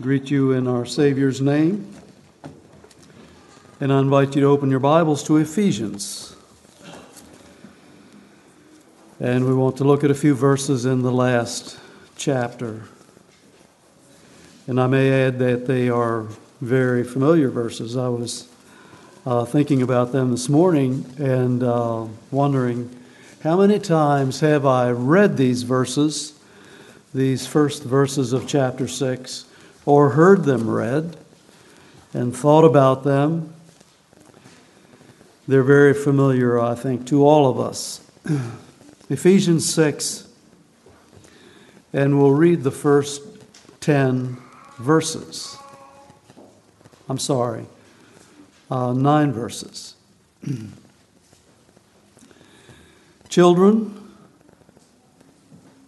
greet you in our Savior's name. And I invite you to open your Bibles to Ephesians. And we want to look at a few verses in the last chapter. And I may add that they are very familiar verses. I was uh, thinking about them this morning and uh, wondering how many times have I read these verses, these first verses of chapter 6, or heard them read and thought about them. They're very familiar, I think, to all of us. Ephesians 6, and we'll read the first 10 verses. I'm sorry, uh, nine verses. Children,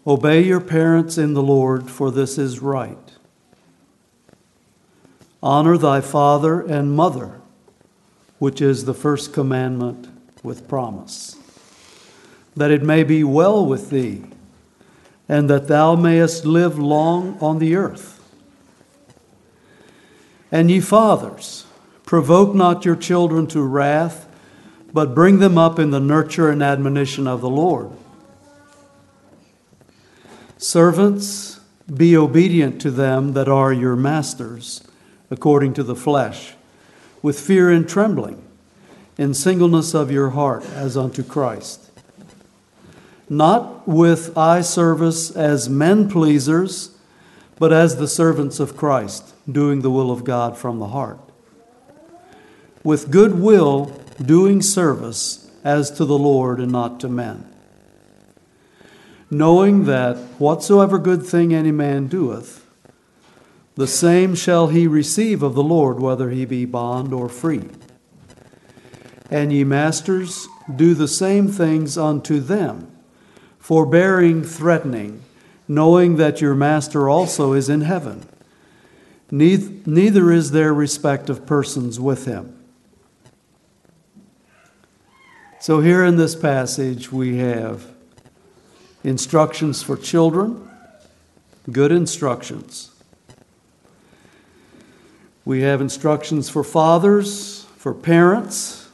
obey your parents in the Lord, for this is right. Honor thy father and mother, which is the first commandment with promise, that it may be well with thee, and that thou mayest live long on the earth. And ye fathers, provoke not your children to wrath, but bring them up in the nurture and admonition of the Lord. Servants, be obedient to them that are your masters according to the flesh, with fear and trembling, in singleness of your heart, as unto Christ. Not with eye service as men pleasers, but as the servants of Christ, doing the will of God from the heart. With good will, doing service as to the Lord and not to men. Knowing that whatsoever good thing any man doeth, the same shall he receive of the Lord, whether he be bond or free. And ye masters, do the same things unto them, forbearing threatening, knowing that your master also is in heaven. Neither is there respect of persons with him. So, here in this passage, we have instructions for children, good instructions. We have instructions for fathers, for parents,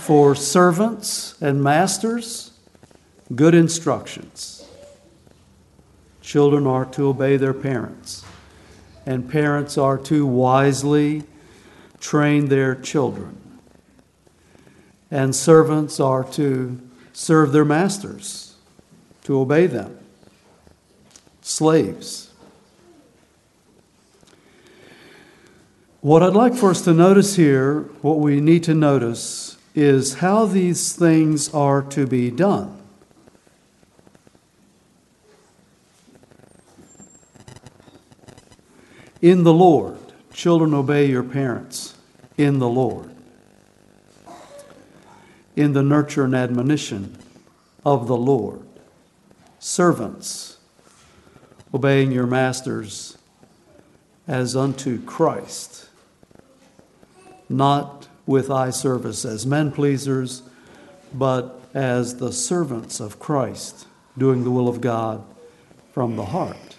for servants and masters, good instructions. Children are to obey their parents, and parents are to wisely train their children. And servants are to serve their masters, to obey them. Slaves What I'd like for us to notice here, what we need to notice, is how these things are to be done. In the Lord, children obey your parents in the Lord. In the nurture and admonition of the Lord. Servants, obeying your masters as unto Christ not with eye service as men pleasers, but as the servants of Christ, doing the will of God from the heart,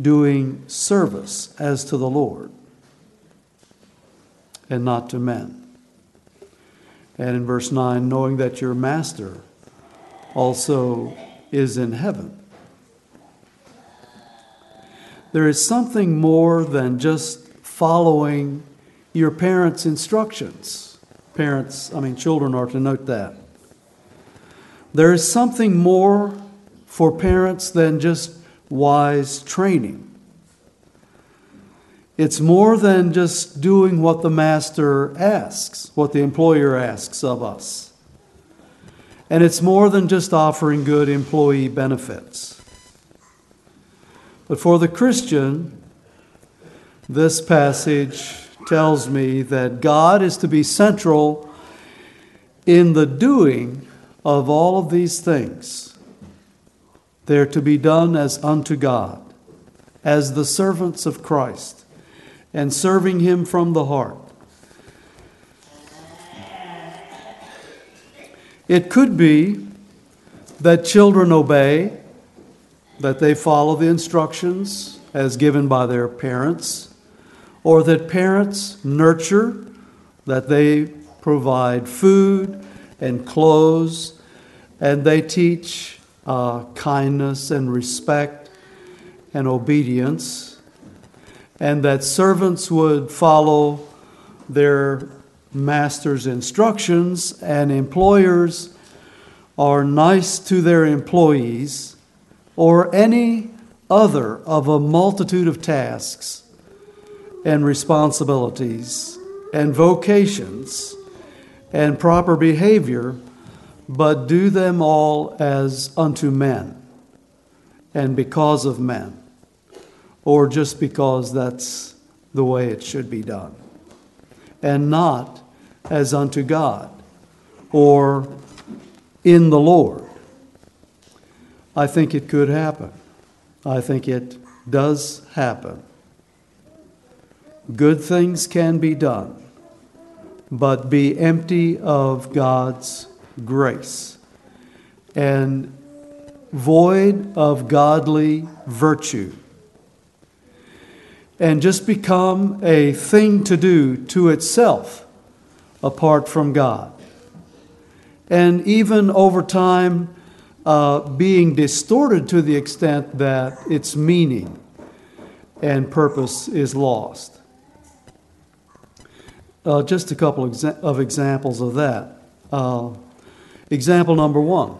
doing service as to the Lord and not to men. And in verse 9, knowing that your master also is in heaven. There is something more than just following your parents' instructions. Parents, I mean, children are to note that. There is something more for parents than just wise training. It's more than just doing what the master asks, what the employer asks of us. And it's more than just offering good employee benefits. But for the Christian, this passage tells me that God is to be central in the doing of all of these things. They're to be done as unto God, as the servants of Christ, and serving Him from the heart. It could be that children obey, that they follow the instructions as given by their parents, or that parents nurture, that they provide food and clothes, and they teach uh, kindness and respect and obedience, and that servants would follow their master's instructions, and employers are nice to their employees, or any other of a multitude of tasks and responsibilities and vocations and proper behavior, but do them all as unto men and because of men, or just because that's the way it should be done, and not as unto God or in the Lord. I think it could happen. I think it does happen. Good things can be done, but be empty of God's grace and void of godly virtue and just become a thing to do to itself apart from God. And even over time, uh, being distorted to the extent that its meaning and purpose is lost. Uh, just a couple of examples of that. Uh, example number one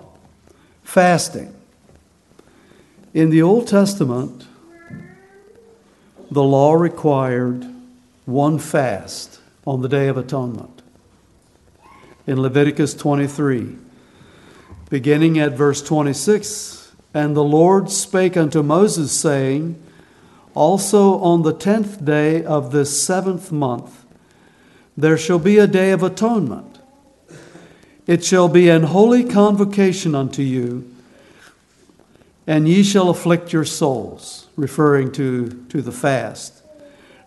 fasting. In the Old Testament, the law required one fast on the Day of Atonement. In Leviticus 23, beginning at verse 26 And the Lord spake unto Moses, saying, Also on the tenth day of this seventh month there shall be a day of atonement. It shall be an holy convocation unto you, and ye shall afflict your souls, referring to, to the fast,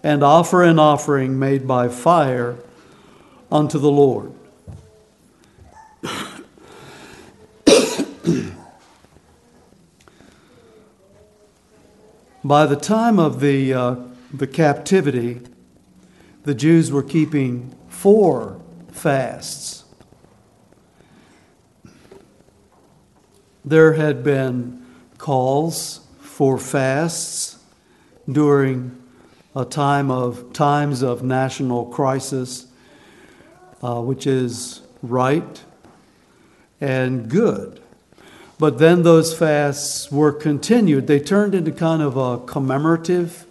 and offer an offering made by fire unto the Lord. By the time of the, uh, the captivity, the Jews were keeping four fasts. There had been calls for fasts during a time of times of national crisis, uh, which is right and good. But then those fasts were continued. They turned into kind of a commemorative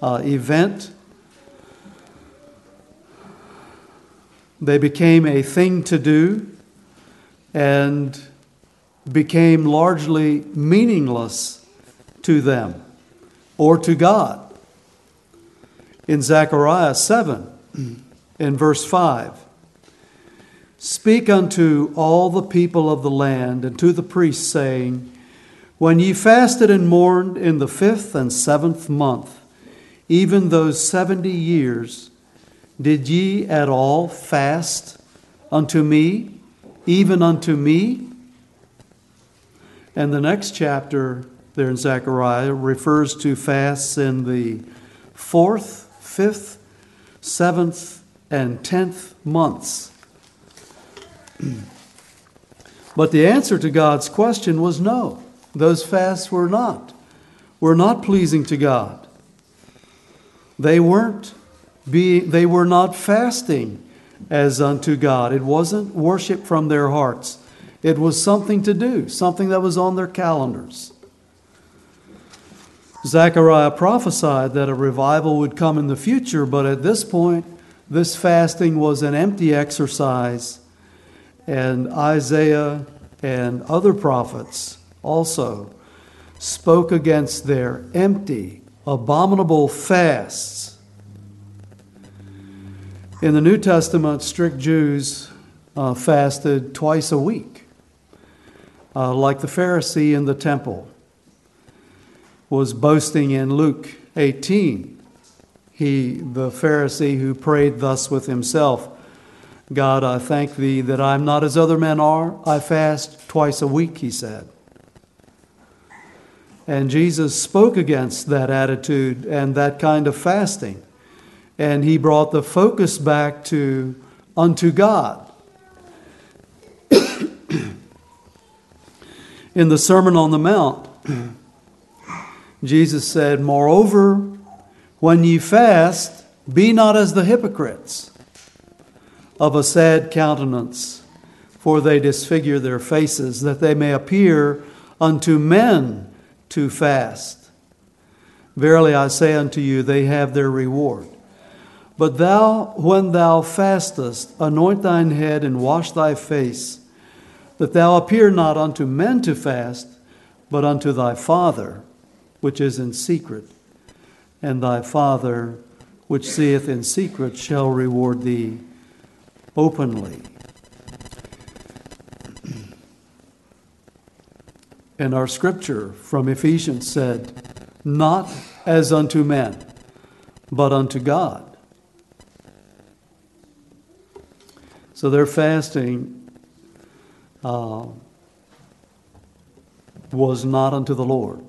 uh, event. They became a thing to do and became largely meaningless to them or to God. In Zechariah 7, in verse 5, Speak unto all the people of the land and to the priests, saying, When ye fasted and mourned in the fifth and seventh month, even those seventy years, did ye at all fast unto me, even unto me? And the next chapter there in Zechariah refers to fasts in the fourth, fifth, seventh, and tenth months but the answer to God's question was no. Those fasts were not. Were not pleasing to God. They weren't they were not fasting as unto God. It wasn't worship from their hearts. It was something to do, something that was on their calendars. Zechariah prophesied that a revival would come in the future, but at this point, this fasting was an empty exercise and Isaiah and other prophets also spoke against their empty, abominable fasts. In the New Testament, strict Jews uh, fasted twice a week, uh, like the Pharisee in the temple was boasting in Luke 18. He, the Pharisee who prayed thus with himself, God, I thank thee that I'm not as other men are. I fast twice a week, he said. And Jesus spoke against that attitude and that kind of fasting. And he brought the focus back to unto God. In the Sermon on the Mount, Jesus said, Moreover, when ye fast, be not as the hypocrites of a sad countenance, for they disfigure their faces, that they may appear unto men to fast. Verily I say unto you, they have their reward. But thou, when thou fastest, anoint thine head and wash thy face, that thou appear not unto men to fast, but unto thy Father, which is in secret. And thy Father, which seeth in secret, shall reward thee openly. And our scripture from Ephesians said, Not as unto men, but unto God. So their fasting uh, was not unto the Lord.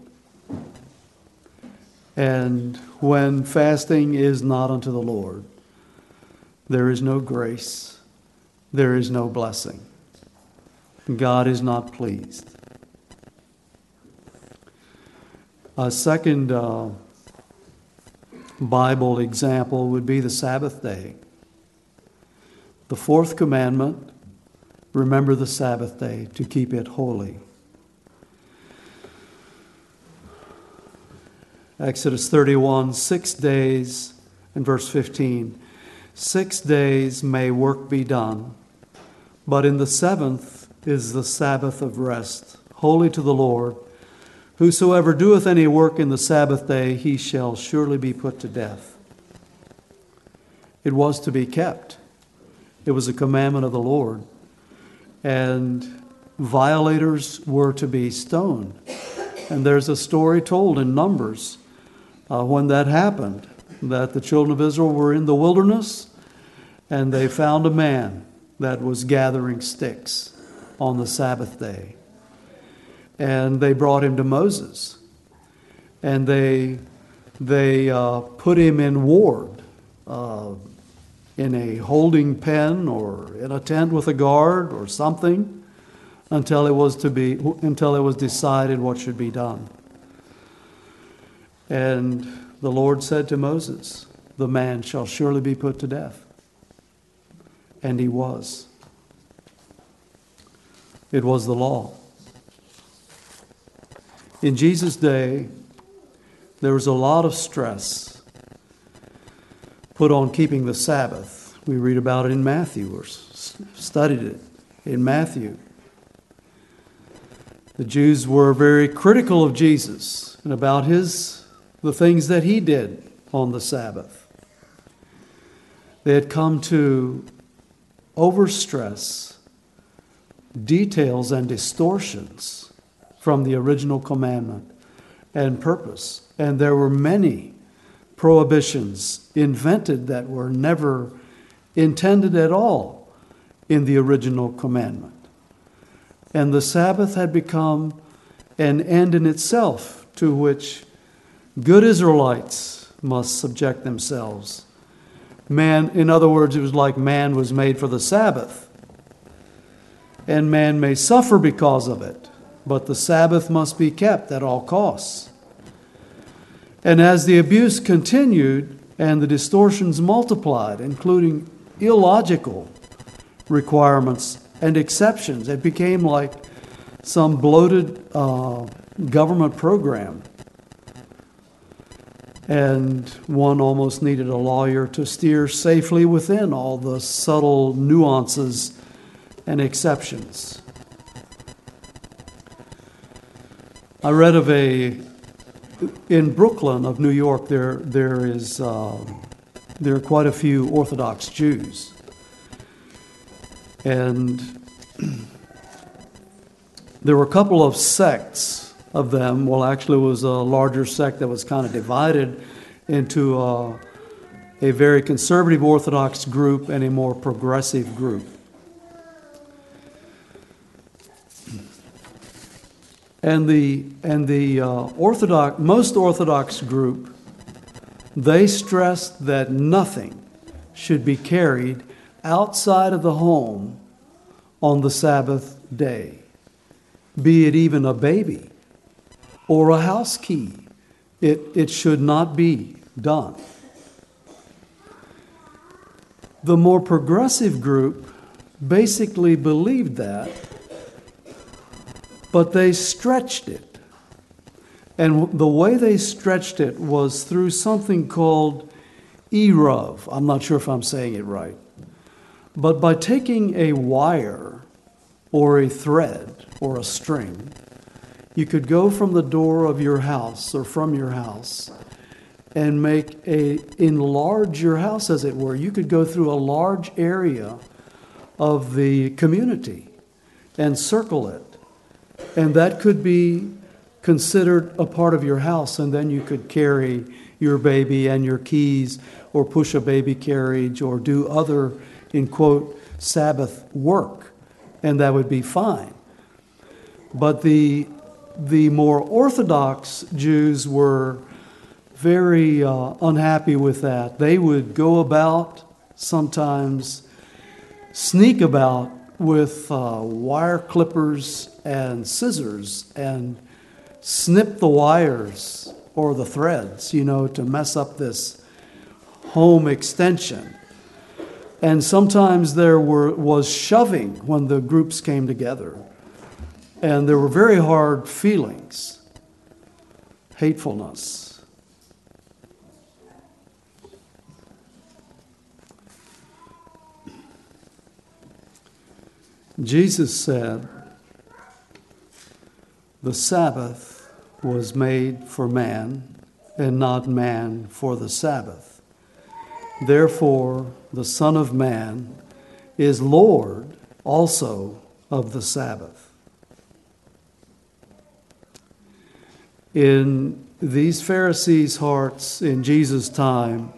And when fasting is not unto the Lord, there is no grace, there is no blessing. God is not pleased. A second uh, Bible example would be the Sabbath day. The fourth commandment remember the Sabbath day to keep it holy. Exodus 31, six days, and verse 15. Six days may work be done, but in the seventh is the Sabbath of rest, holy to the Lord. Whosoever doeth any work in the Sabbath day, he shall surely be put to death. It was to be kept. It was a commandment of the Lord. And violators were to be stoned. And there's a story told in Numbers uh, when that happened that the children of Israel were in the wilderness and they found a man that was gathering sticks on the Sabbath day. And they brought him to Moses. And they, they uh, put him in ward. Uh, in a holding pen or in a tent with a guard or something until it was to be until it was decided what should be done. And the Lord said to Moses, "The man shall surely be put to death." And he was. It was the law. In Jesus' day, there was a lot of stress put on keeping the Sabbath. We read about it in Matthew or studied it in Matthew. The Jews were very critical of Jesus and about his the things that he did on the Sabbath. They had come to overstress details and distortions from the original commandment and purpose. And there were many prohibitions invented that were never intended at all in the original commandment. And the Sabbath had become an end in itself to which good Israelites must subject themselves. Man, in other words, it was like man was made for the Sabbath. And man may suffer because of it, but the Sabbath must be kept at all costs. And as the abuse continued and the distortions multiplied, including illogical requirements and exceptions, it became like some bloated uh, government program. And one almost needed a lawyer to steer safely within all the subtle nuances and exceptions. I read of a in Brooklyn of New York, there there is uh, there are quite a few Orthodox Jews, and there were a couple of sects of them. Well, actually, it was a larger sect that was kind of divided into uh, a very conservative Orthodox group and a more progressive group. And the, and the uh, Orthodox, most Orthodox group, they stressed that nothing should be carried outside of the home on the Sabbath day, be it even a baby or a house key. It, it should not be done. The more progressive group basically believed that, but they stretched it. And the way they stretched it was through something called eruv. I'm not sure if I'm saying it right. But by taking a wire or a thread or a string, you could go from the door of your house or from your house and make a enlarge your house as it were you could go through a large area of the community and circle it and that could be considered a part of your house and then you could carry your baby and your keys or push a baby carriage or do other in quote sabbath work and that would be fine but the the more orthodox jews were very uh, unhappy with that. They would go about, sometimes sneak about with uh, wire clippers and scissors and snip the wires or the threads, you know, to mess up this home extension. And sometimes there were, was shoving when the groups came together. And there were very hard feelings, hatefulness. Jesus said, The Sabbath was made for man, and not man for the Sabbath. Therefore, the Son of Man is Lord also of the Sabbath. In these Pharisees' hearts in Jesus' time,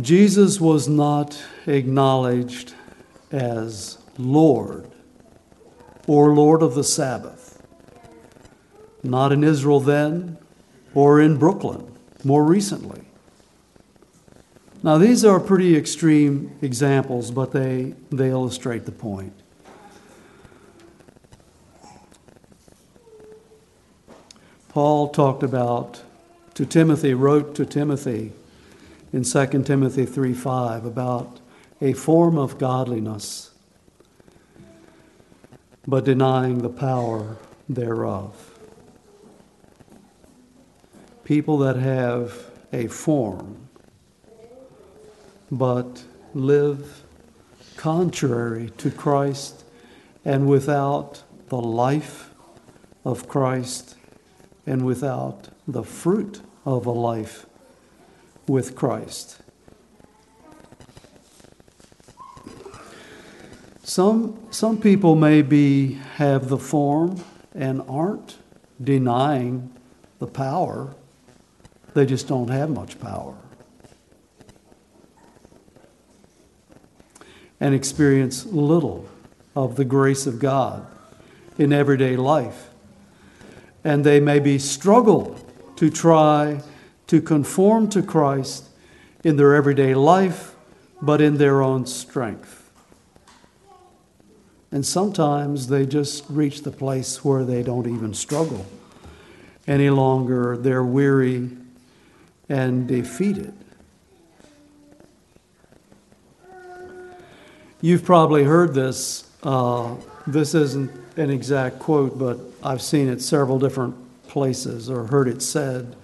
Jesus was not acknowledged as Lord or Lord of the Sabbath. Not in Israel then or in Brooklyn more recently. Now, these are pretty extreme examples, but they, they illustrate the point. Paul talked about, to Timothy, wrote to Timothy in 2 Timothy 3 5 about a form of godliness, but denying the power thereof. People that have a form, but live contrary to Christ and without the life of Christ and without the fruit of a life with Christ. Some, some people maybe have the form and aren't denying the power, they just don't have much power. And experience little of the grace of God in everyday life. And they maybe struggle to try to conform to Christ in their everyday life, but in their own strength. And sometimes they just reach the place where they don't even struggle any longer. They're weary and defeated. You've probably heard this. Uh, this isn't an exact quote, but I've seen it several different places or heard it said.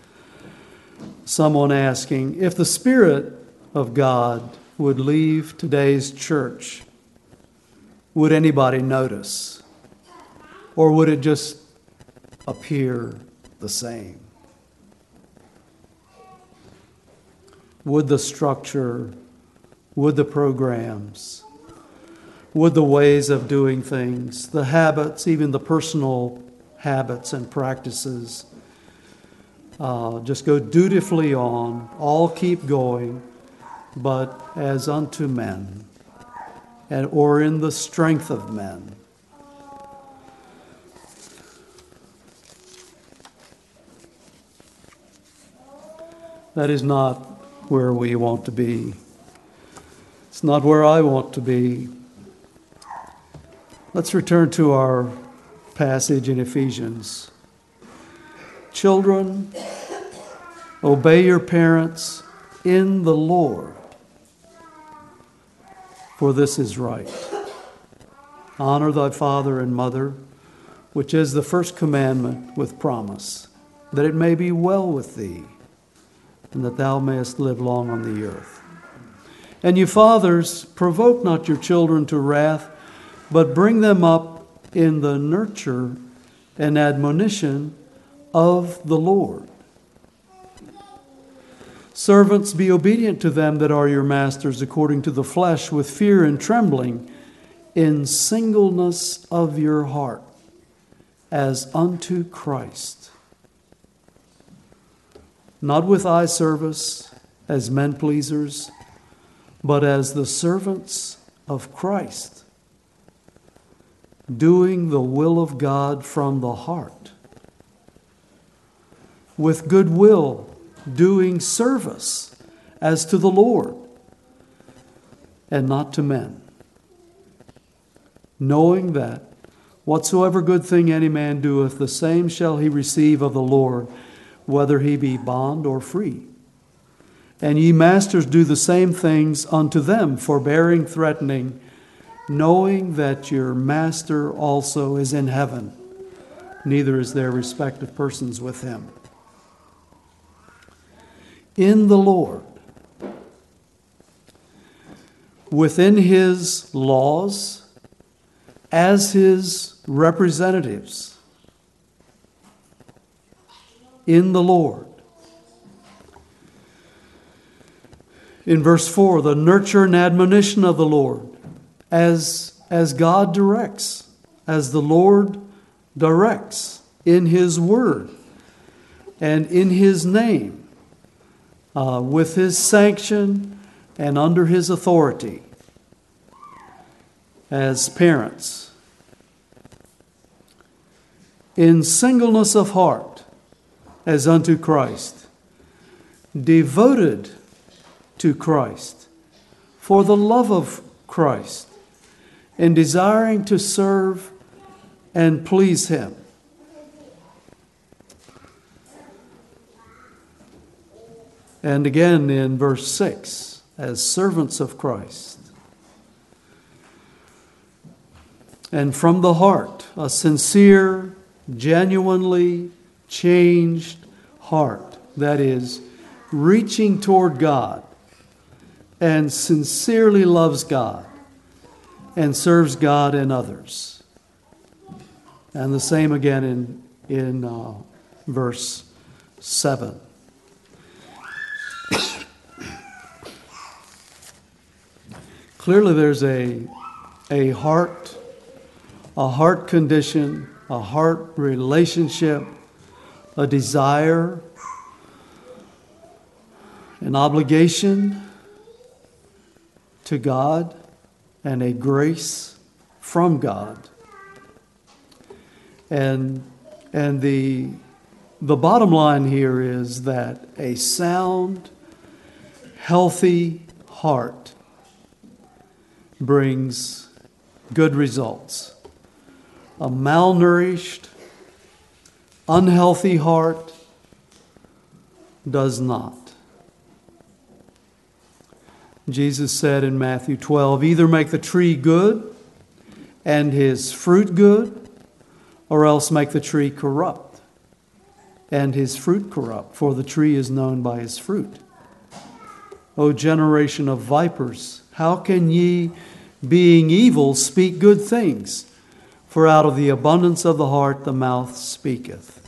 Someone asking, if the Spirit of God would leave today's church, would anybody notice? Or would it just appear the same? Would the structure, would the programs, would the ways of doing things, the habits, even the personal habits and practices, uh, just go dutifully on, all keep going, but as unto men and, or in the strength of men. That is not where we want to be. It's not where I want to be. Let's return to our passage in Ephesians. Children, obey your parents in the Lord for this is right. Honor thy father and mother, which is the first commandment with promise, that it may be well with thee, and that thou mayest live long on the earth. And you fathers, provoke not your children to wrath, but bring them up in the nurture and admonition of the Lord. Servants, be obedient to them that are your masters according to the flesh, with fear and trembling in singleness of your heart as unto Christ, not with eye service as men pleasers, but as the servants of Christ, doing the will of God from the heart, with good will, doing service as to the Lord and not to men knowing that whatsoever good thing any man doeth, the same shall he receive of the Lord, whether he be bond or free. And ye masters do the same things unto them, forbearing, threatening, knowing that your master also is in heaven, neither is there respect of persons with him. In the Lord, within his laws, as his representatives in the Lord. In verse 4, the nurture and admonition of the Lord as, as God directs, as the Lord directs in His Word and in His name, uh, with His sanction and under His authority as parents in singleness of heart as unto Christ, devoted to Christ, for the love of Christ, and desiring to serve and please Him. And again in verse 6, as servants of Christ. And from the heart, a sincere genuinely changed heart. That is, reaching toward God and sincerely loves God and serves God and others. And the same again in, in uh, verse 7. Clearly, there's a, a heart, a heart condition a heart relationship, a desire, an obligation to God, and a grace from God. And, and the, the bottom line here is that a sound, healthy heart brings good results a malnourished, unhealthy heart does not. Jesus said in Matthew 12 either make the tree good and his fruit good, or else make the tree corrupt and his fruit corrupt, for the tree is known by his fruit. O generation of vipers, how can ye, being evil, speak good things? For out of the abundance of the heart the mouth speaketh.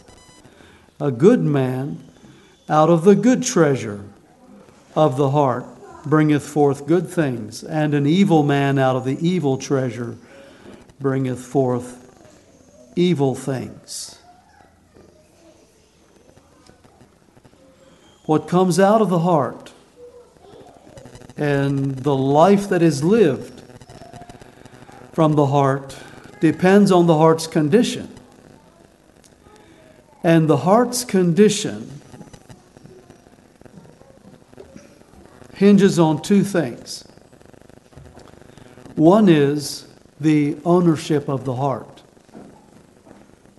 A good man out of the good treasure of the heart bringeth forth good things, and an evil man out of the evil treasure bringeth forth evil things. What comes out of the heart and the life that is lived from the heart depends on the heart's condition. And the heart's condition hinges on two things. One is the ownership of the heart.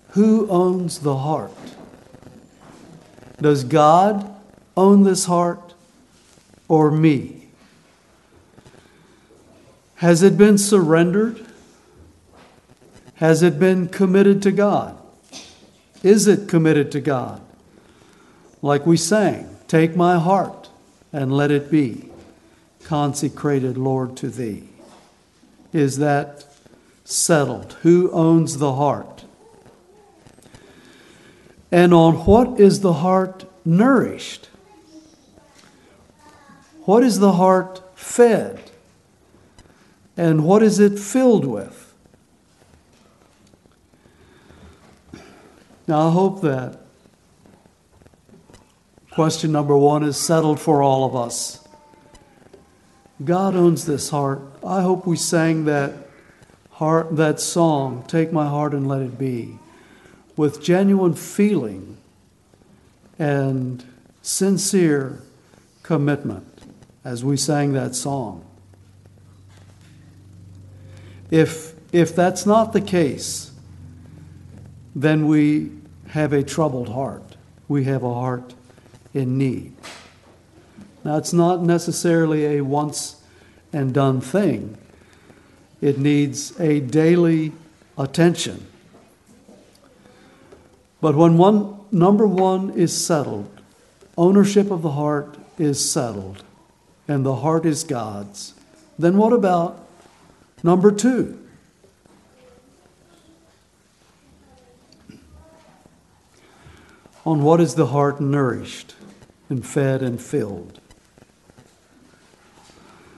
Who owns the heart? Does God own this heart or me? Has it been surrendered? Has it been committed to God? Is it committed to God? Like we sang, take my heart and let it be consecrated, Lord, to thee. Is that settled? Who owns the heart? And on what is the heart nourished? What is the heart fed? And what is it filled with? Now, I hope that question number one is settled for all of us. God owns this heart. I hope we sang that heart, that song, Take My Heart and Let It Be, with genuine feeling and sincere commitment as we sang that song. If, if that's not the case, then we have a troubled heart. We have a heart in need. Now, it's not necessarily a once and done thing, it needs a daily attention. But when one, number one is settled, ownership of the heart is settled, and the heart is God's, then what about number two? on what is the heart nourished and fed and filled.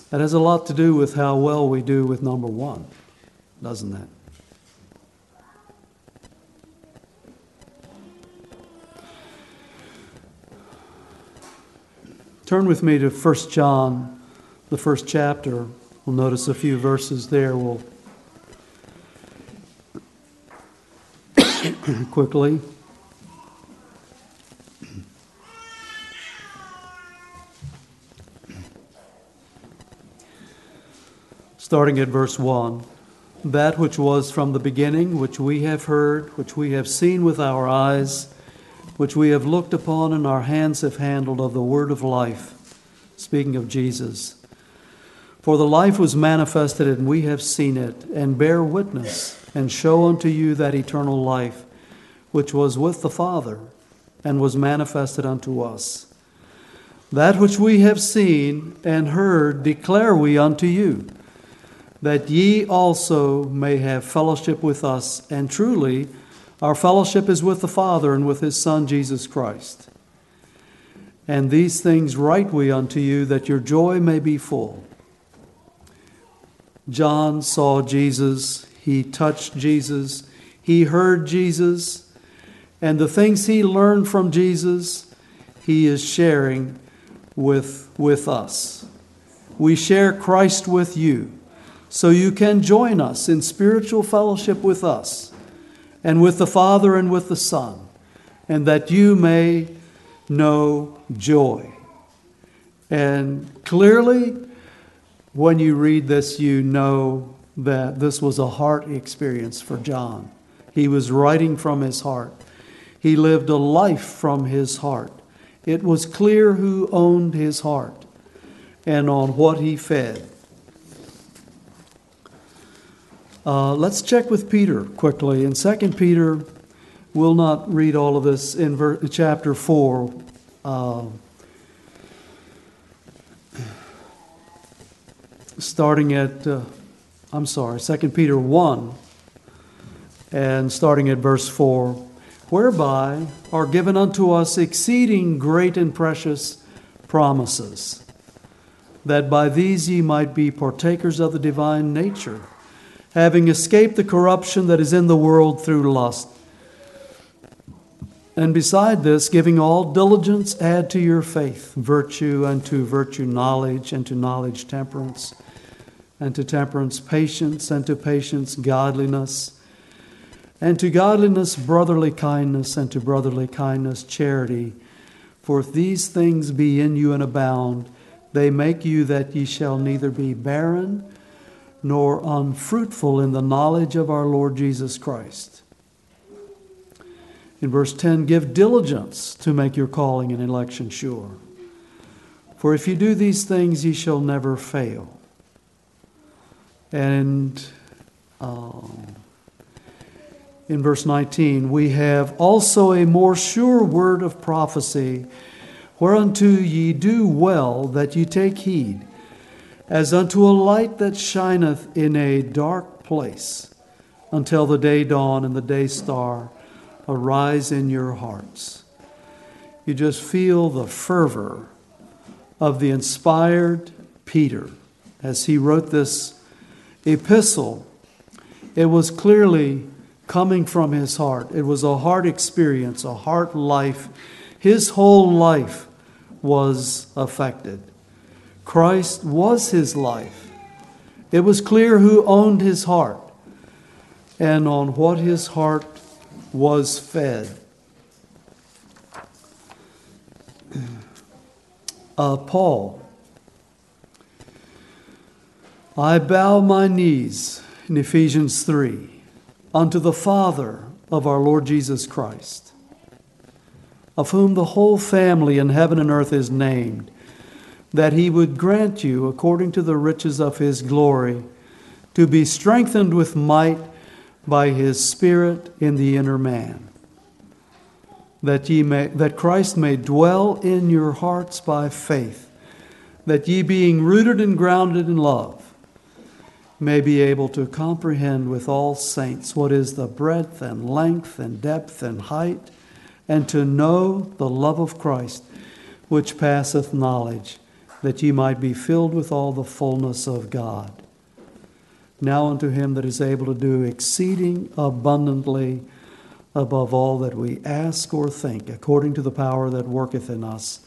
That has a lot to do with how well we do with number one, doesn't it? Turn with me to 1 John, the first chapter. We'll notice a few verses there. We'll quickly. starting at verse 1 That which was from the beginning, which we have heard, which we have seen with our eyes, which we have looked upon and our hands have handled of the word of life. Speaking of Jesus. For the life was manifested, and we have seen it, and bear witness, and show unto you that eternal life, which was with the Father, and was manifested unto us. That which we have seen and heard declare we unto you that ye also may have fellowship with us. And truly, our fellowship is with the Father and with his Son, Jesus Christ. And these things write we unto you, that your joy may be full. John saw Jesus, he touched Jesus, he heard Jesus, and the things he learned from Jesus, he is sharing with, with us. We share Christ with you so you can join us in spiritual fellowship with us and with the Father and with the Son, and that you may know joy. And clearly, when you read this, you know that this was a heart experience for John. He was writing from his heart, he lived a life from his heart. It was clear who owned his heart and on what he fed. Uh, let's check with Peter quickly. In 2 Peter, we'll not read all of this in ver- chapter 4. Uh, starting at, uh, I'm sorry, 2 Peter 1, and starting at verse 4, whereby are given unto us exceeding great and precious promises, that by these ye might be partakers of the divine nature having escaped the corruption that is in the world through lust. And beside this, giving all diligence, add to your faith virtue, and to virtue knowledge, and to knowledge temperance, and to temperance patience, and to patience godliness, and to godliness brotherly kindness, and to brotherly kindness charity. For if these things be in you and abound, they make you that ye shall neither be barren nor unfruitful in the knowledge of our Lord Jesus Christ. In verse 10, give diligence to make your calling and election sure. For if you do these things, ye shall never fail. And um, in verse 19, we have also a more sure word of prophecy, whereunto ye do well that ye take heed, as unto a light that shineth in a dark place, until the day dawn and the day star arise in your hearts. You just feel the fervor of the inspired Peter as he wrote this epistle. It was clearly coming from his heart. It was a heart experience, a heart life. His whole life was affected. Christ was his life. It was clear who owned his heart and on what his heart was fed. Uh, Paul, I bow my knees in Ephesians 3 unto the Father of our Lord Jesus Christ, of whom the whole family in heaven and earth is named, that he would grant you, according to the riches of his glory, to be strengthened with might by his Spirit in the inner man, that, ye may, that Christ may dwell in your hearts by faith, that ye, being rooted and grounded in love, may be able to comprehend with all saints what is the breadth and length and depth and height, and to know the love of Christ, which passeth knowledge, that ye might be filled with all the fullness of God. Now unto him that is able to do exceeding abundantly above all that we ask or think, according to the power that worketh in us.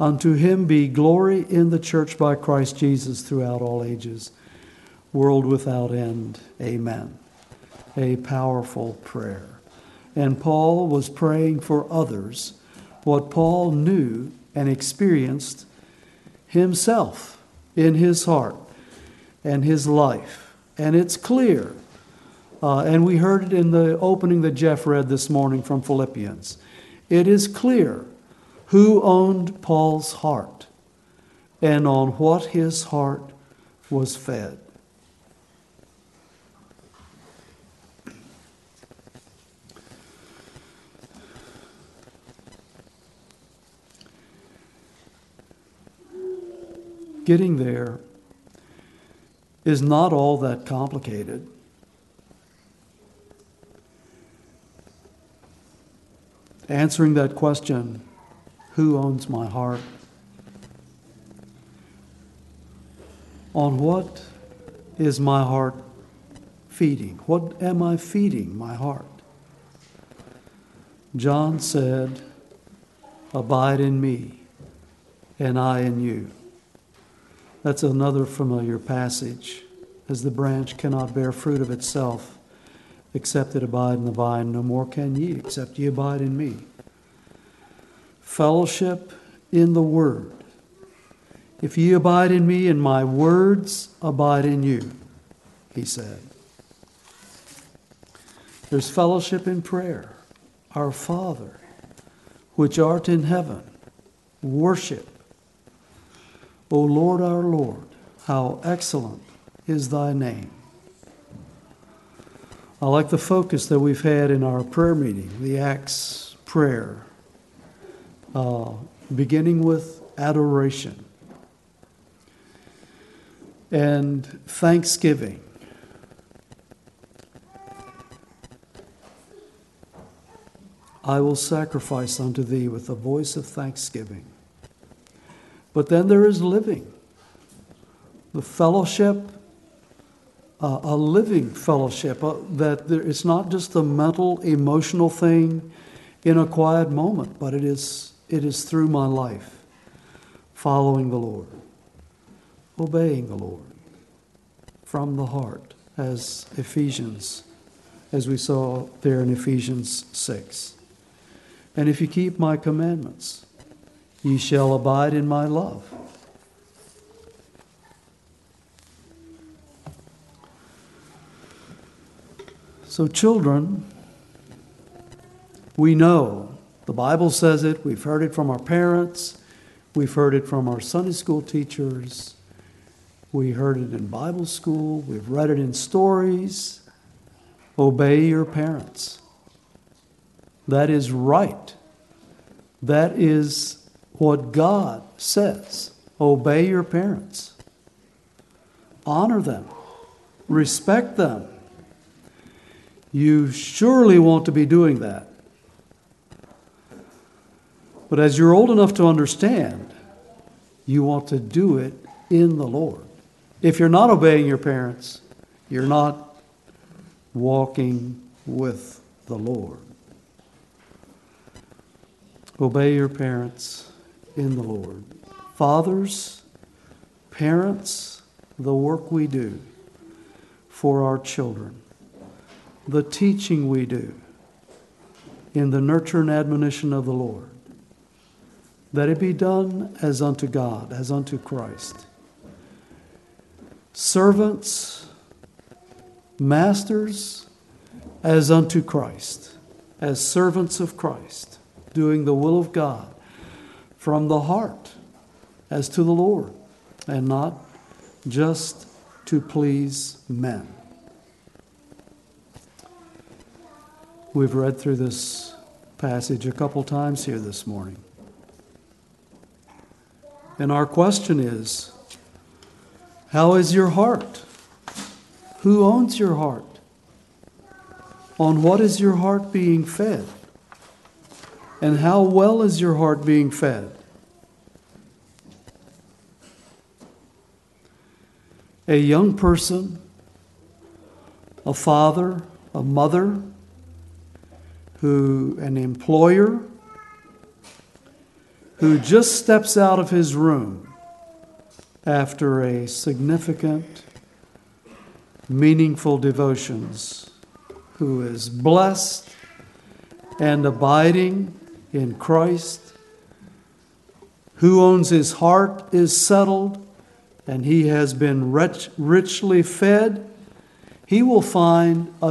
Unto him be glory in the church by Christ Jesus throughout all ages world without end. Amen. A powerful prayer. And Paul was praying for others what Paul knew and experienced himself in his heart and his life. And it's clear. Uh, and we heard it in the opening that Jeff read this morning from Philippians. It is clear who owned Paul's heart and on what his heart was fed. Getting there is not all that complicated. Answering that question, who owns my heart? On what is my heart feeding? What am I feeding my heart? John said, Abide in me, and I in you. That's another familiar passage. As the branch cannot bear fruit of itself, except it abide in the vine, no more can ye, except ye abide in me. Fellowship in the Word. If ye abide in me, and my words abide in you, he said. There's fellowship in prayer. Our Father, which art in heaven, worship O Lord our Lord, how excellent is thy name. I like the focus that we've had in our prayer meeting, the Acts prayer, uh, beginning with adoration and thanksgiving. I will sacrifice unto thee with a voice of thanksgiving. But then there is living, the fellowship, uh, a living fellowship, uh, that there, it's not just a mental, emotional thing in a quiet moment, but it is, it is through my life, following the Lord, obeying the Lord from the heart, as Ephesians, as we saw there in Ephesians 6. And if you keep my commandments, Ye shall abide in my love. So, children, we know. The Bible says it. We've heard it from our parents. We've heard it from our Sunday school teachers. We heard it in Bible school. We've read it in stories. Obey your parents. That is right. That is what God says. Obey your parents. Honor them. Respect them. You surely want to be doing that. But as you're old enough to understand, you want to do it in the Lord. If you're not obeying your parents, you're not walking with the Lord. Obey your parents in the Lord. Fathers, parents, the work we do for our children, the teaching we do in the nurture and admonition of the Lord, that it be done as unto God, as unto Christ. Servants, masters, as unto Christ, as servants of Christ, doing the will of God from the heart as to the Lord, and not just to please men. We've read through this passage a couple times here this morning. And our question is How is your heart? Who owns your heart? On what is your heart being fed? And how well is your heart being fed? A young person, a father, a mother, who an employer who just steps out of his room after a significant meaningful devotions who is blessed and abiding in Christ. Who owns his heart is settled and he has been rich, richly fed. He will find a